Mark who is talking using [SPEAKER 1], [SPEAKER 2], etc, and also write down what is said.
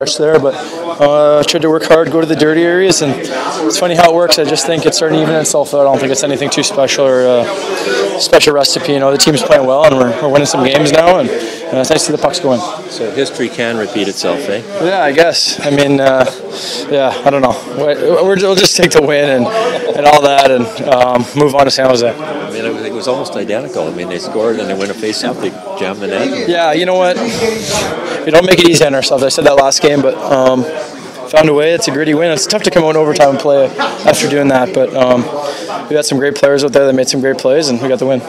[SPEAKER 1] there, but uh, tried to work hard, go to the dirty areas, and it's funny how it works. I just think it's starting to even itself out. I don't think it's anything too special or uh, special recipe. You know, the team's playing well, and we're, we're winning some games now, and, and it's nice to see the pucks go in.
[SPEAKER 2] So history can repeat itself, eh?
[SPEAKER 1] Yeah, I guess. I mean, uh, yeah, I don't know. We're, we'll just take the win and, and all that, and um, move on to San Jose.
[SPEAKER 2] I mean, it was, almost identical. I mean, they scored and they win a face-off, they jam the net.
[SPEAKER 1] Yeah, you know what? We don't make it easy on ourselves. I said that last game, but um, found a way. It's a gritty win. It's tough to come out in overtime and play after doing that, but um, we had some great players out there that made some great plays, and we got the win.